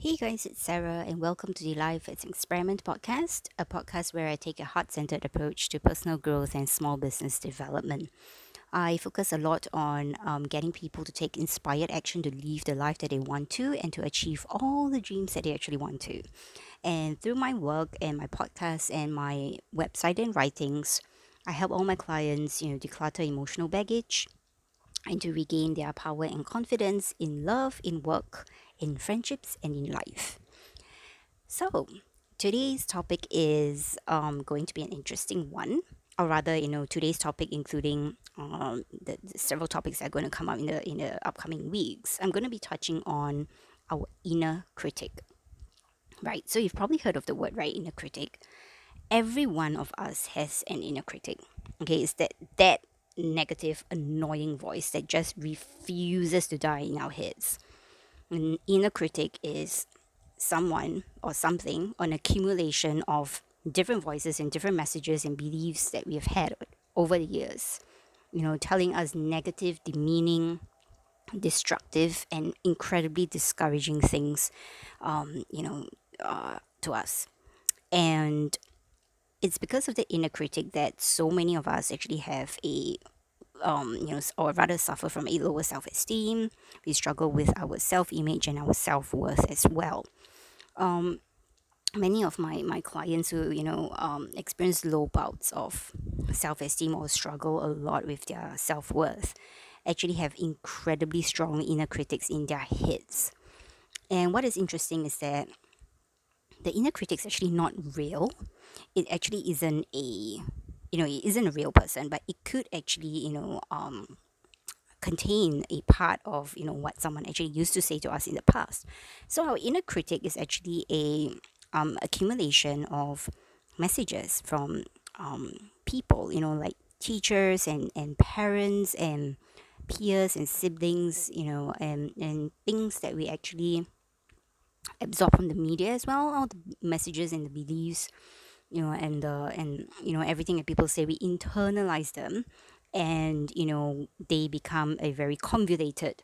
Hey guys, it's Sarah, and welcome to the Life as Experiment podcast, a podcast where I take a heart centered approach to personal growth and small business development. I focus a lot on um, getting people to take inspired action to live the life that they want to and to achieve all the dreams that they actually want to. And through my work and my podcast and my website and writings, I help all my clients, you know, declutter emotional baggage and to regain their power and confidence in love, in work, in friendships, and in life. So, today's topic is um, going to be an interesting one, or rather, you know, today's topic including um, the, the several topics that are going to come up in the in the upcoming weeks. I'm going to be touching on our inner critic. Right. So you've probably heard of the word, right? Inner critic. Every one of us has an inner critic. Okay, it's that that negative, annoying voice that just refuses to die in our heads. An inner critic is someone or something, an accumulation of different voices and different messages and beliefs that we have had over the years. You know, telling us negative, demeaning, destructive, and incredibly discouraging things, um, you know, uh, to us. And it's because of the inner critic that so many of us actually have a um, you know, or rather suffer from a lower self-esteem. We struggle with our self-image and our self-worth as well. Um, many of my, my clients who you know um, experience low bouts of self-esteem or struggle a lot with their self-worth actually have incredibly strong inner critics in their heads. And what is interesting is that the inner critic is actually not real. It actually isn't a you know it isn't a real person but it could actually you know um contain a part of you know what someone actually used to say to us in the past. So our inner critic is actually a um, accumulation of messages from um, people you know like teachers and, and parents and peers and siblings you know and, and things that we actually absorb from the media as well all the messages and the beliefs you know and the and you know everything that people say we internalize them and you know they become a very convoluted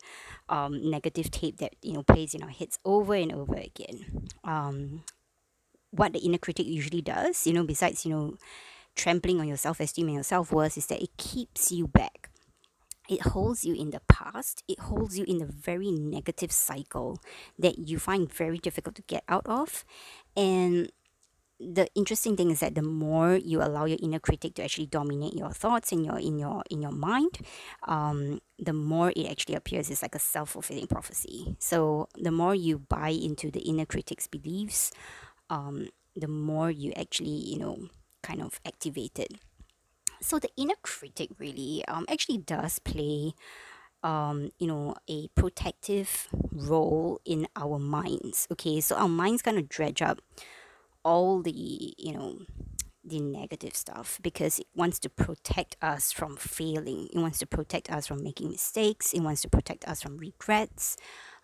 um, negative tape that you know plays in our heads over and over again. Um, what the inner critic usually does you know besides you know trampling on your self-esteem and your self-worth is that it keeps you back. It holds you in the past. It holds you in a very negative cycle that you find very difficult to get out of. And the interesting thing is that the more you allow your inner critic to actually dominate your thoughts in your in your in your mind um, the more it actually appears as like a self-fulfilling prophecy. So the more you buy into the inner critic's beliefs um, the more you actually you know kind of activate it. So the inner critic really um, actually does play um, you know a protective role in our minds. Okay so our minds kind of dredge up all the you know the negative stuff because it wants to protect us from failing. It wants to protect us from making mistakes. It wants to protect us from regrets.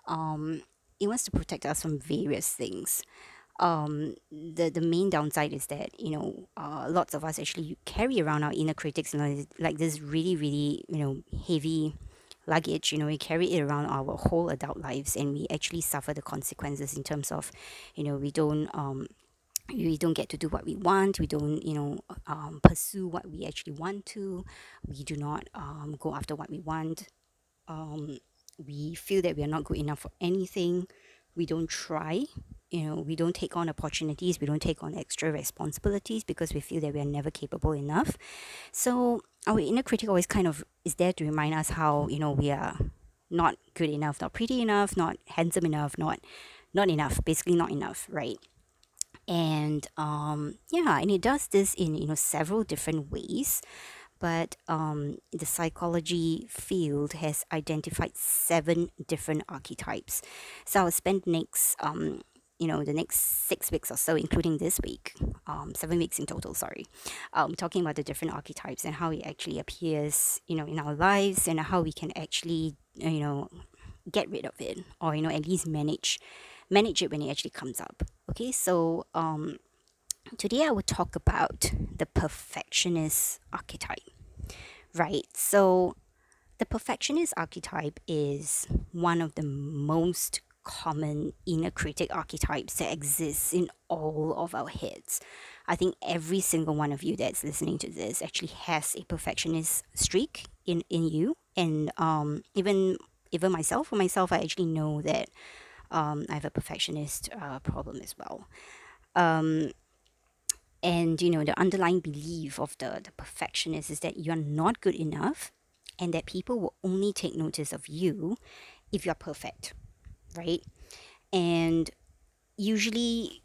Um, it wants to protect us from various things. Um, the the main downside is that you know uh, lots of us actually carry around our inner critics know like this really really you know heavy luggage. You know we carry it around our whole adult lives and we actually suffer the consequences in terms of you know we don't um, we don't get to do what we want we don't you know um, pursue what we actually want to we do not um, go after what we want um, we feel that we are not good enough for anything we don't try you know we don't take on opportunities we don't take on extra responsibilities because we feel that we are never capable enough. So our inner critic always kind of is there to remind us how you know we are not good enough not pretty enough not handsome enough not not enough basically not enough right and um, yeah and it does this in you know several different ways. But um, the psychology field has identified seven different archetypes. So i'll spend next um, you know the next six weeks or so including this week um, seven weeks in total sorry um, talking about the different archetypes and how it actually appears you know in our lives and how we can actually you know get rid of it or you know at least manage manage it when it actually comes up okay so um today i will talk about the perfectionist archetype right so the perfectionist archetype is one of the most common inner critic archetypes that exists in all of our heads. I think every single one of you that's listening to this actually has a perfectionist streak in, in you. And um, even even myself, for myself, I actually know that um, I have a perfectionist uh, problem as well. Um, and you know, the underlying belief of the, the perfectionist is that you're not good enough and that people will only take notice of you if you're perfect, right? And usually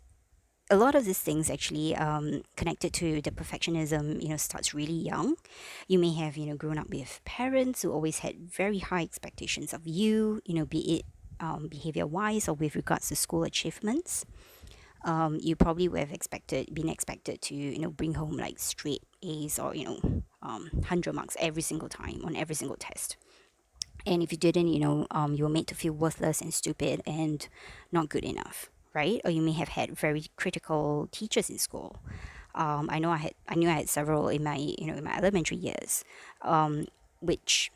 a lot of these things actually um, connected to the perfectionism you know starts really young you may have you know grown up with parents who always had very high expectations of you you know be it um, behavior wise or with regards to school achievements um, you probably would have expected been expected to you know bring home like straight A's or you know um, 100 marks every single time on every single test. And if you didn't you know um, you were made to feel worthless and stupid and not good enough right? Or you may have had very critical teachers in school. Um, I know I had I knew I had several in my you know in my elementary years um, which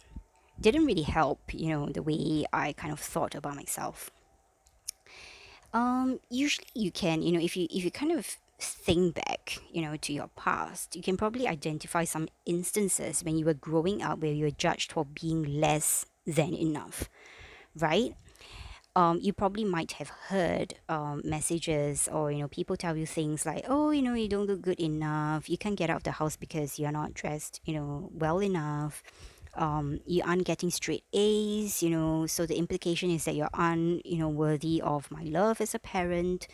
didn't really help you know the way I kind of thought about myself. Um, usually you can, you know, if you if you kind of think back, you know, to your past, you can probably identify some instances when you were growing up where you were judged for being less than enough, right? Um, you probably might have heard um, messages or you know people tell you things like oh you know you don't look good enough. You can't get out of the house because you're not dressed you know well enough um, you aren't getting straight A's, you know, so the implication is that you're un, you know, worthy of my love as a parent,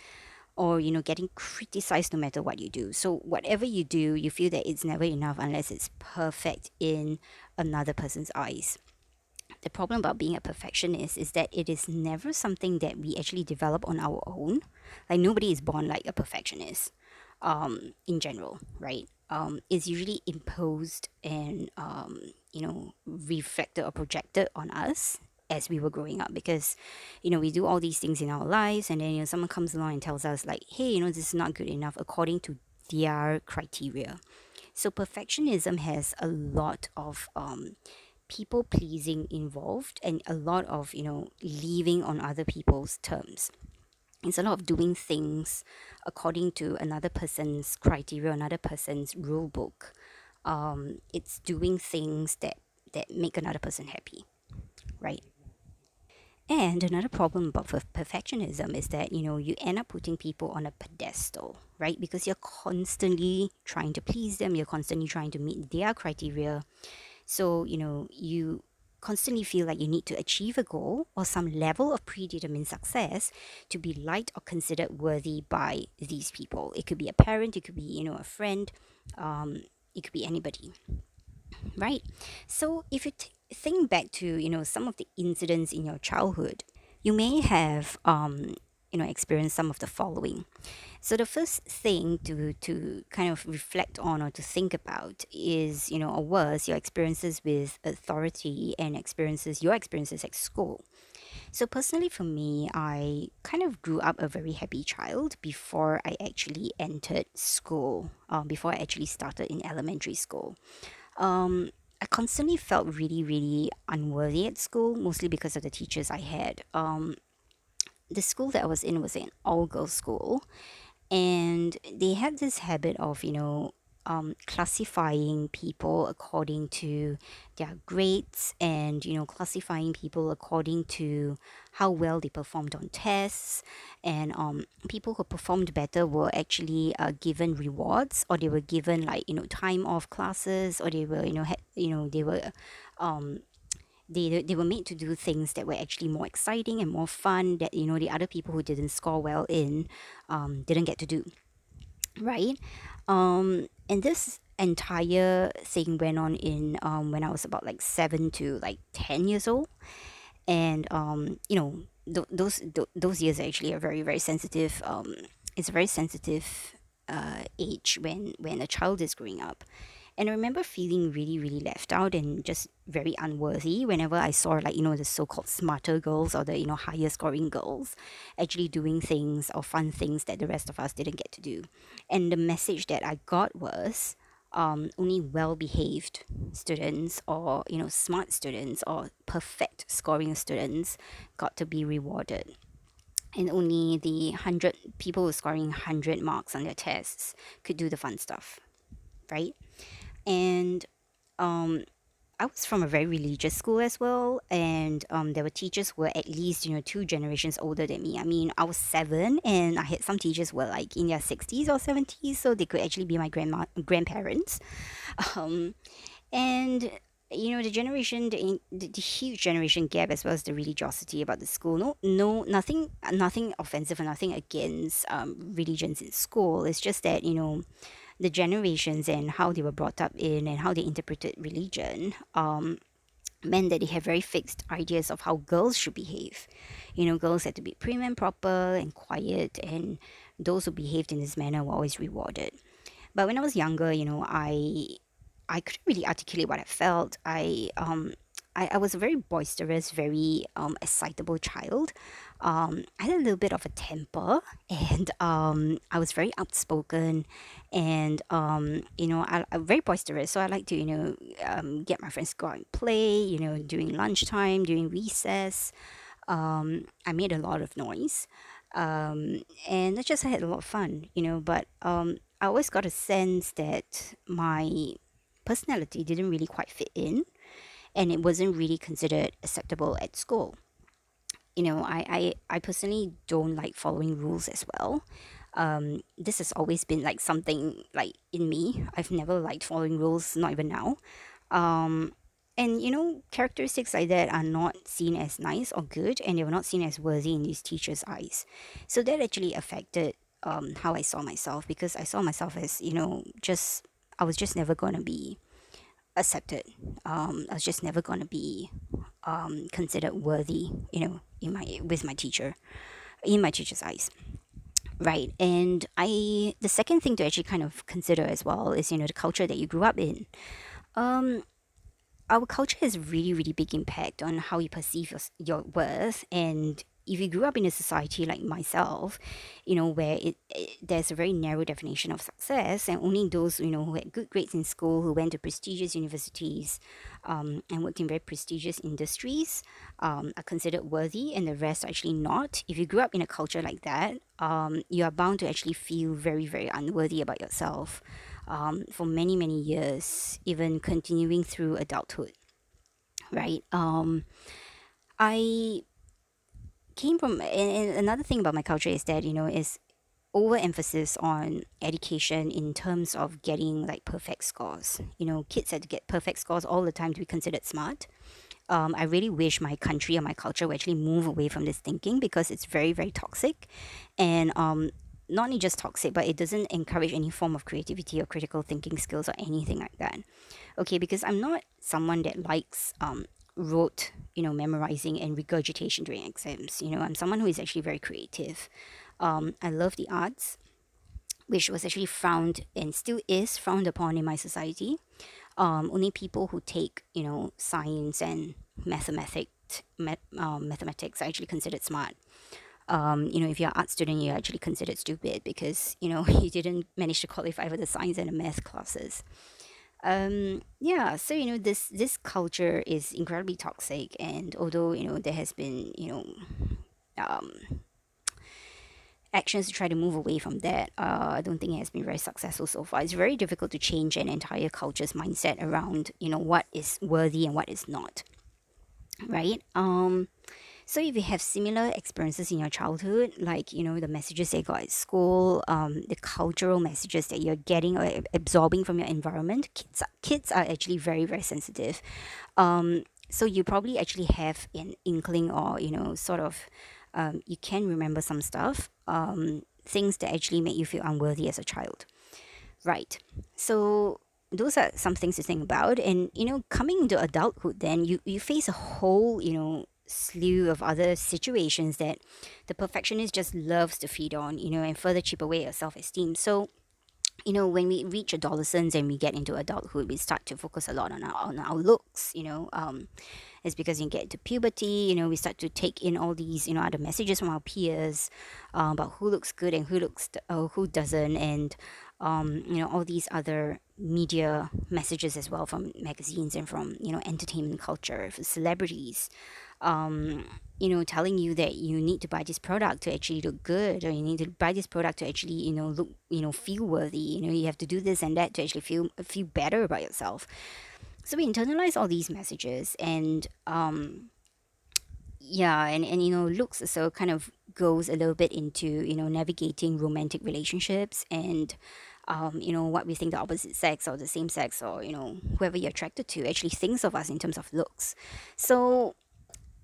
or you know, getting criticized no matter what you do. So whatever you do, you feel that it's never enough unless it's perfect in another person's eyes. The problem about being a perfectionist is that it is never something that we actually develop on our own. Like nobody is born like a perfectionist um, in general, right? Um, it's usually imposed and um, you know reflected or projected on us as we were growing up because you know we do all these things in our lives and then you know someone comes along and tells us like hey you know this is not good enough according to their criteria so perfectionism has a lot of um, people pleasing involved and a lot of you know living on other people's terms it's a lot of doing things according to another person's criteria, another person's rule book. Um, it's doing things that that make another person happy, right? And another problem about perfectionism is that you know you end up putting people on a pedestal, right? Because you're constantly trying to please them, you're constantly trying to meet their criteria. So you know you constantly feel like you need to achieve a goal or some level of predetermined success to be liked or considered worthy by these people. It could be a parent, it could be, you know, a friend, um, it could be anybody. Right? So if you t- think back to, you know, some of the incidents in your childhood, you may have um, you know experienced some of the following so the first thing to to kind of reflect on or to think about is you know or was your experiences with authority and experiences your experiences at school so personally for me i kind of grew up a very happy child before i actually entered school um, before i actually started in elementary school um, I constantly felt really, really unworthy at school, mostly because of the teachers I had. Um, the school that I was in was an all girls school, and they had this habit of you know um, classifying people according to their grades and you know classifying people according to how well they performed on tests. And um, people who performed better were actually uh, given rewards or they were given like you know time off classes or they were you know had you know they were um, they they were made to do things that were actually more exciting and more fun that you know the other people who didn't score well in um, didn't get to do right um, and this entire thing went on in um, when I was about like seven to like 10 years old. And um, you know th- those th- those years are actually a very very sensitive um, it's a very sensitive uh, age when when a child is growing up and I remember feeling really, really left out and just very unworthy whenever I saw like, you know, the so-called smarter girls or the, you know, higher scoring girls actually doing things or fun things that the rest of us didn't get to do. And the message that I got was um, only well-behaved students or, you know, smart students or perfect scoring students got to be rewarded and only the 100 people scoring 100 marks on their tests could do the fun stuff right and um I was from a very religious school as well, and um, there were teachers who were at least you know two generations older than me. I mean, I was seven, and I had some teachers who were like in their sixties or seventies, so they could actually be my grandma grandparents. Um, and you know the generation the, the, the huge generation gap as well as the religiosity about the school no no nothing nothing offensive or nothing against um, religions in school it's just that you know the generations and how they were brought up in and how they interpreted religion um, meant that they have very fixed ideas of how girls should behave. You know, girls had to be prim and proper and quiet, and those who behaved in this manner were always rewarded. But when I was younger, you know, I I couldn't really articulate what I felt. I um I, I was a very boisterous, very um, excitable child. Um, I had a little bit of a temper, and um, I was very outspoken, and um, you know, I, I'm very boisterous. So I like to, you know, um, get my friends to go out and play. You know, during lunchtime, during recess. Um, I made a lot of noise, um, and I just had a lot of fun. You know, but um, I always got a sense that my personality didn't really quite fit in and it wasn't really considered acceptable at school. You know, I, I, I personally don't like following rules as well. Um, this has always been like something like in me. I've never liked following rules, not even now. Um, and you know, characteristics like that are not seen as nice or good, and they were not seen as worthy in these teachers' eyes. So that actually affected um, how I saw myself because I saw myself as you know just I was just never gonna be accepted. Um, I was just never to be um, considered worthy, you know, in my with my teacher, in my teacher's eyes. Right. And I the second thing to actually kind of consider as well is, you know, the culture that you grew up in. Um, our culture has really, really big impact on how you perceive your, your worth and if you grew up in a society like myself, you know, where it, it, there's a very narrow definition of success, and only those you know who had good grades in school, who went to prestigious universities, um, and worked in very prestigious industries, um, are considered worthy, and the rest are actually not. If you grew up in a culture like that, um, you are bound to actually feel very, very unworthy about yourself um, for many, many years, even continuing through adulthood. Right. Um, I came from and, and another thing about my culture is that you know is overemphasis on education in terms of getting like perfect scores you know kids had to get perfect scores all the time to be considered smart um, I really wish my country or my culture would actually move away from this thinking because it's very, very toxic. And um, not only just toxic, but it doesn't encourage any form of creativity or critical thinking skills or anything like that. Okay, because I'm not someone that likes um, rote, you know, memorizing and regurgitation during exams. You know, I'm someone who is actually very creative. Um, I love the arts, which was actually frowned and still is frowned upon in my society. Um, only people who take, you know, science and mathematics, math, um, mathematics are actually considered smart. Um, you know, if you're an art student, you're actually considered stupid because, you know, you didn't manage to qualify for the science and the math classes um yeah so you know this this culture is incredibly toxic and although you know there has been you know um actions to try to move away from that uh, i don't think it has been very successful so far. It's very difficult to change an entire culture's mindset around you know what is worthy and what is not right? Um so if you have similar experiences in your childhood, like you know the messages you got at school, um, the cultural messages that you're getting or absorbing from your environment, kids are, kids are actually very very sensitive. Um, so you probably actually have an inkling or you know sort of um, you can remember some stuff, um, things that actually make you feel unworthy as a child, right? So those are some things to think about and you know coming into adulthood then you you face a whole you know slew of other situations that the perfectionist just loves to feed on, you know, and further chip away your self esteem. So, you know, when we reach adolescence and we get into adulthood, we start to focus a lot on our on our looks, you know. Um, it's because you get into puberty, you know, we start to take in all these, you know, other messages from our peers uh, about who looks good and who looks uh, who doesn't, and um, you know, all these other media messages as well from magazines and from you know entertainment culture, celebrities um, you know, telling you that you need to buy this product to actually look good, or you need to buy this product to actually, you know, look, you know, feel worthy. You know, you have to do this and that to actually feel feel better about yourself. So we internalize all these messages, and um, yeah, and and you know, looks also kind of goes a little bit into you know navigating romantic relationships and um, you know what we think the opposite sex or the same sex or you know whoever you're attracted to actually thinks of us in terms of looks. So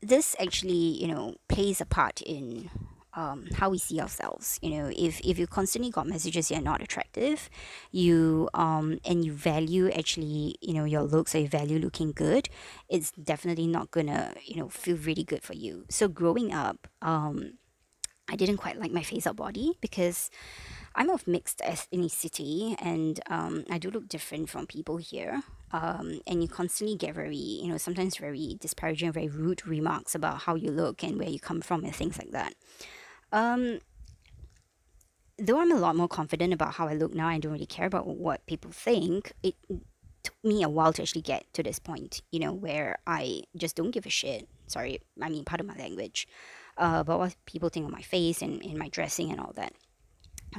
this actually you know plays a part in um, how we see ourselves you know if if you constantly got messages you're not attractive you um and you value actually you know your looks or you value looking good it's definitely not gonna you know feel really good for you so growing up um I didn't quite like my face or body because I'm of mixed ethnicity and um, I do look different from people here. Um, and you constantly get very, you know, sometimes very disparaging, very rude remarks about how you look and where you come from and things like that. Um, though I'm a lot more confident about how I look now, I don't really care about what people think. It took me a while to actually get to this point, you know, where I just don't give a shit. Sorry, I mean, part of my language, uh, about what people think of my face and, and my dressing and all that.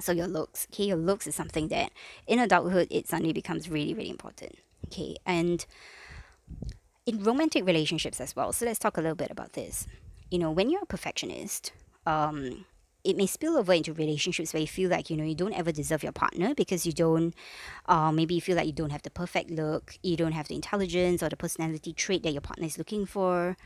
So your looks, okay, your looks is something that in adulthood it suddenly becomes really, really important. Okay, and in romantic relationships as well. So let's talk a little bit about this. You know, when you're a perfectionist, um, it may spill over into relationships where you feel like you know you don't ever deserve your partner because you don't uh, maybe you feel like you don't have the perfect look you don't have the intelligence or the personality trait that your partner is looking for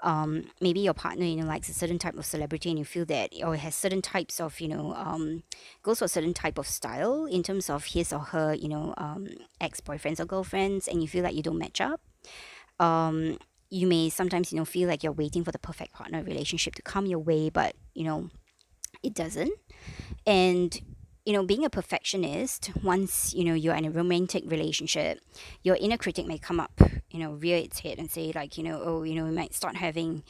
um, maybe your partner you know likes a certain type of celebrity and you feel that or has certain types of you know um, goes for a certain type of style in terms of his or her you know um, ex-boyfriends or girlfriends and you feel like you don't match up um, you may sometimes you know feel like you're waiting for the perfect partner relationship to come your way but you know it doesn't. And you know being a perfectionist once you know you're in a romantic relationship your inner critic may come up you know rear its head and say like you know oh you know we might start having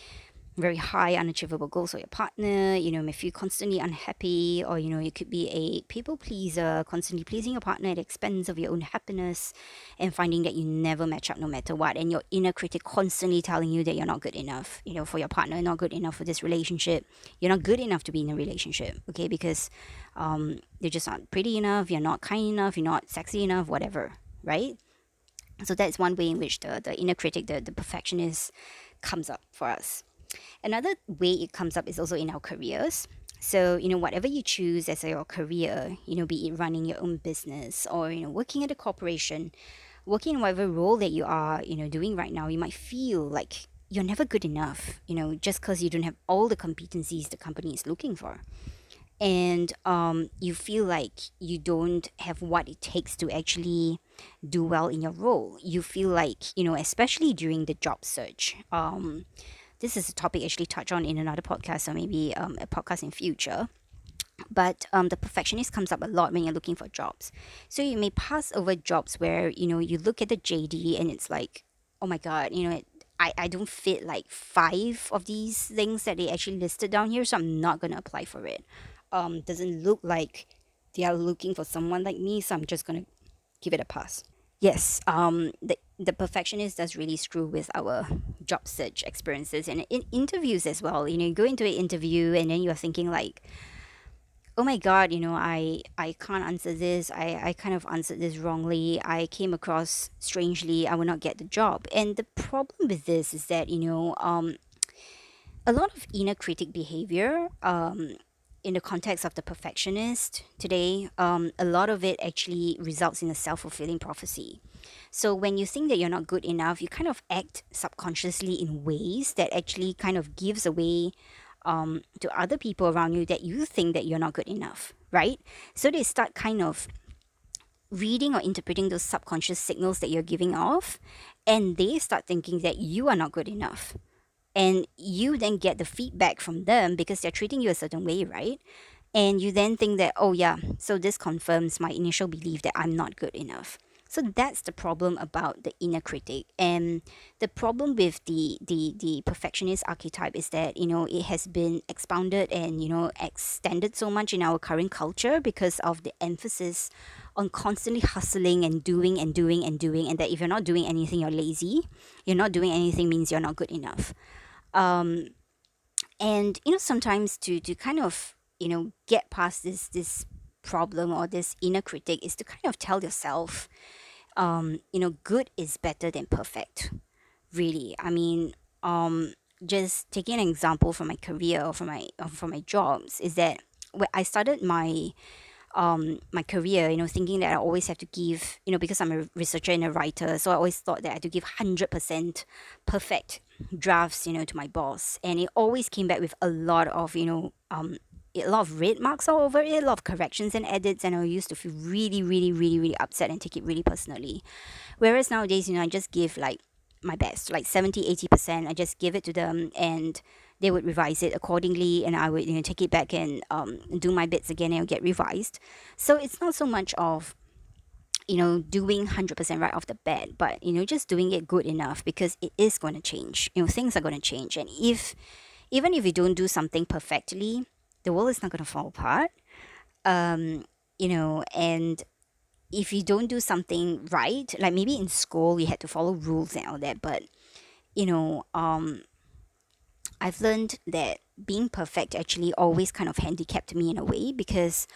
very high unachievable goals for your partner you know if you're constantly unhappy or you know you could be a people pleaser constantly pleasing your partner at the expense of your own happiness and finding that you never match up no matter what and your inner critic constantly telling you that you're not good enough you know for your partner not good enough for this relationship you're not good enough to be in a relationship okay? Because um, you're just not pretty enough you're not kind enough you're not sexy enough whatever right? So that's one way in which the, the inner critic the, the perfectionist comes up for us Another way it comes up is also in our careers. So, you know, whatever you choose as your career, you know, be it running your own business or, you know, working at a corporation, working in whatever role that you are, you know, doing right now, you might feel like you're never good enough, you know, just because you don't have all the competencies the company is looking for. And um, you feel like you don't have what it takes to actually do well in your role. You feel like, you know, especially during the job search, um, this is a topic actually touch on in another podcast or maybe um, a podcast in future. But um, the perfectionist comes up a lot when you're looking for jobs. So you may pass over jobs where you know you look at the jd and it's like oh my god you know it, I, I don't fit like five of these things that they actually listed down here so i'm not going to apply for it. Um, doesn't look like they are looking for someone like me so i'm just going to give it a pass yes um, the the perfectionist does really screw with our job search experiences and in interviews as well. You know, you go into an interview and then you're thinking like, oh my god, you know, I I can't answer this. I I kind of answered this wrongly. I came across strangely. I will not get the job. And the problem with this is that you know, um, a lot of inner critic behavior um in the context of the perfectionist today, um, a lot of it actually results in a self fulfilling prophecy. So when you think that you're not good enough, you kind of act subconsciously in ways that actually kind of gives away um, to other people around you that you think that you're not good enough, right? So they start kind of reading or interpreting those subconscious signals that you're giving off, and they start thinking that you are not good enough. And you then get the feedback from them because they're treating you a certain way, right? And you then think that, oh, yeah, so this confirms my initial belief that I'm not good enough. So that's the problem about the inner critic. And the problem with the, the, the perfectionist archetype is that, you know, it has been expounded and, you know, extended so much in our current culture because of the emphasis on constantly hustling and doing and doing and doing. And that if you're not doing anything, you're lazy. You're not doing anything means you're not good enough. Um, and you know sometimes to to kind of you know get past this this problem or this inner critic is to kind of tell yourself um, you know good is better than perfect really. I mean um, just taking an example from my career or from my or from my jobs is that when I started my um my career you know thinking that I always have to give you know because I'm a researcher and a writer so I always thought that I had to give 100% perfect drafts you know to my boss. And it always came back with a lot of you know um a lot of red marks all over it a lot of corrections and edits and I used to feel really really really really upset and take it really personally. Whereas nowadays you know I just give like my best like 70 80% I just give it to them and they would revise it accordingly and I would you know take it back and um, do my bits again and get revised. So it's not so much of you know doing 100% right off the bat but you know just doing it good enough because it is going to change. You know things are going to change. And if even if you don't do something perfectly the world is not going to fall apart. Um you know and if you don't do something right like maybe in school you had to follow rules and all that but you know um I've learned that being perfect actually always kind of handicapped me in a way because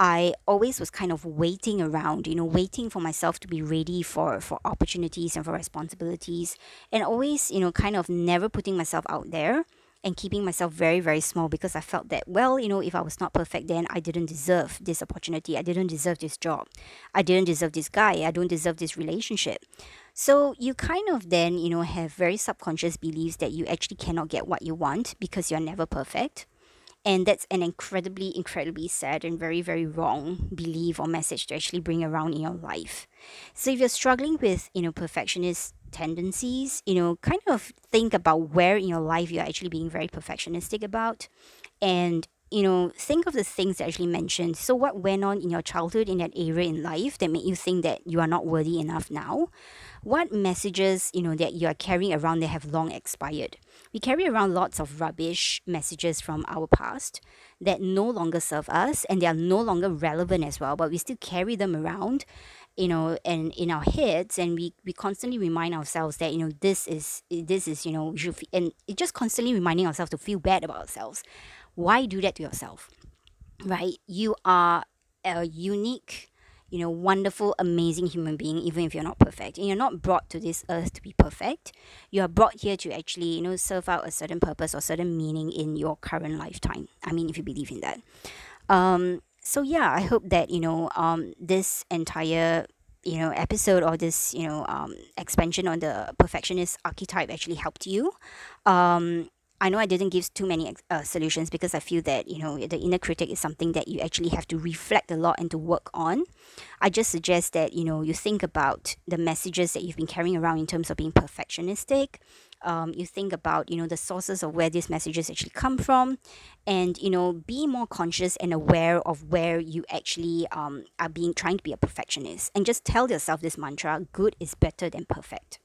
I always was kind of waiting around, you know, waiting for myself to be ready for for opportunities and for responsibilities and always, you know, kind of never putting myself out there and keeping myself very very small because I felt that well, you know, if I was not perfect then I didn't deserve this opportunity. I didn't deserve this job. I didn't deserve this guy. I don't deserve this relationship. So you kind of then, you know, have very subconscious beliefs that you actually cannot get what you want because you're never perfect. And that's an incredibly, incredibly sad and very, very wrong belief or message to actually bring around in your life. So if you're struggling with, you know, perfectionist tendencies, you know, kind of think about where in your life you're actually being very perfectionistic about and you know, think of the things that actually mentioned. So, what went on in your childhood in that area in life that made you think that you are not worthy enough now? What messages, you know, that you are carrying around that have long expired? We carry around lots of rubbish messages from our past that no longer serve us and they are no longer relevant as well, but we still carry them around you know and in our heads and we we constantly remind ourselves that you know this is this is you know we should and it just constantly reminding ourselves to feel bad about ourselves. Why do that to yourself? Right? You are a unique you know wonderful amazing human being even if you're not perfect. And you're not brought to this earth to be perfect. You are brought here to actually you know serve out a certain purpose or certain meaning in your current lifetime. I mean if you believe in that. Um so yeah i hope that you know um this entire you know episode or this you know um expansion on the perfectionist archetype actually helped you. Um I know I didn't give too many uh, solutions because I feel that you know the inner critic is something that you actually have to reflect a lot and to work on. I just suggest that you know you think about the messages that you've been carrying around in terms of being perfectionistic. Um, you think about you know the sources of where these messages actually come from, and you know be more conscious and aware of where you actually um, are being trying to be a perfectionist, and just tell yourself this mantra: good is better than perfect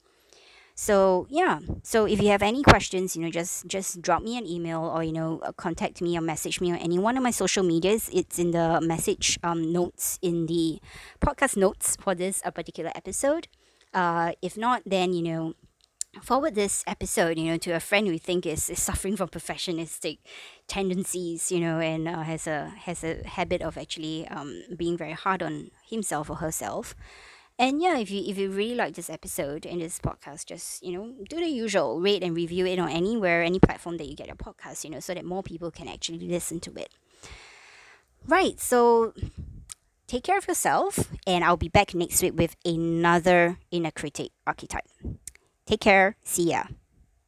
so yeah. So if you have any questions you know just just drop me an email or you know uh, contact me or message me on any one of my social medias. It's in the message um, notes in the podcast notes for this uh, particular episode. Uh, if not then you know forward this episode you know to a friend who you think is, is suffering from perfectionistic tendencies you know and uh, has a has a habit of actually um, being very hard on himself or herself and yeah, if you if you really like this episode and this podcast, just you know do the usual, rate and review it on anywhere, any platform that you get your podcast, you know, so that more people can actually listen to it. Right. So take care of yourself, and I'll be back next week with another inner critic archetype. Take care. See ya.